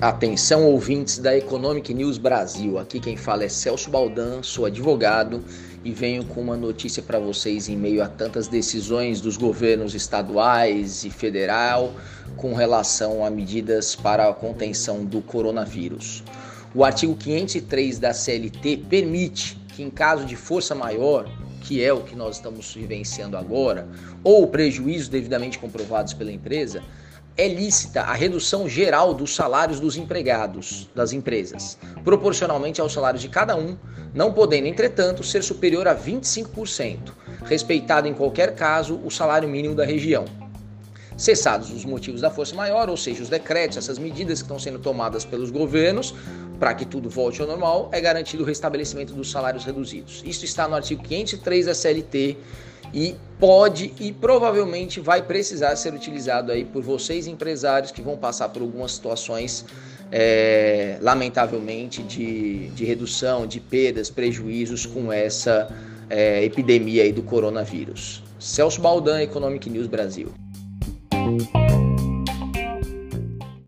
Atenção ouvintes da Economic News Brasil. Aqui quem fala é Celso Baldan, sou advogado e venho com uma notícia para vocês em meio a tantas decisões dos governos estaduais e federal com relação a medidas para a contenção do coronavírus. O artigo 503 da CLT permite que em caso de força maior, que é o que nós estamos vivenciando agora, ou prejuízos devidamente comprovados pela empresa, é lícita a redução geral dos salários dos empregados das empresas, proporcionalmente aos salários de cada um, não podendo, entretanto, ser superior a 25%, respeitado em qualquer caso o salário mínimo da região. Cessados os motivos da força maior, ou seja, os decretos, essas medidas que estão sendo tomadas pelos governos para que tudo volte ao normal, é garantido o restabelecimento dos salários reduzidos. Isso está no artigo 503 da CLT e pode e provavelmente vai precisar ser utilizado aí por vocês empresários que vão passar por algumas situações é, lamentavelmente de, de redução de perdas, prejuízos com essa é, epidemia aí do coronavírus. Celso Baldan, Economic News Brasil.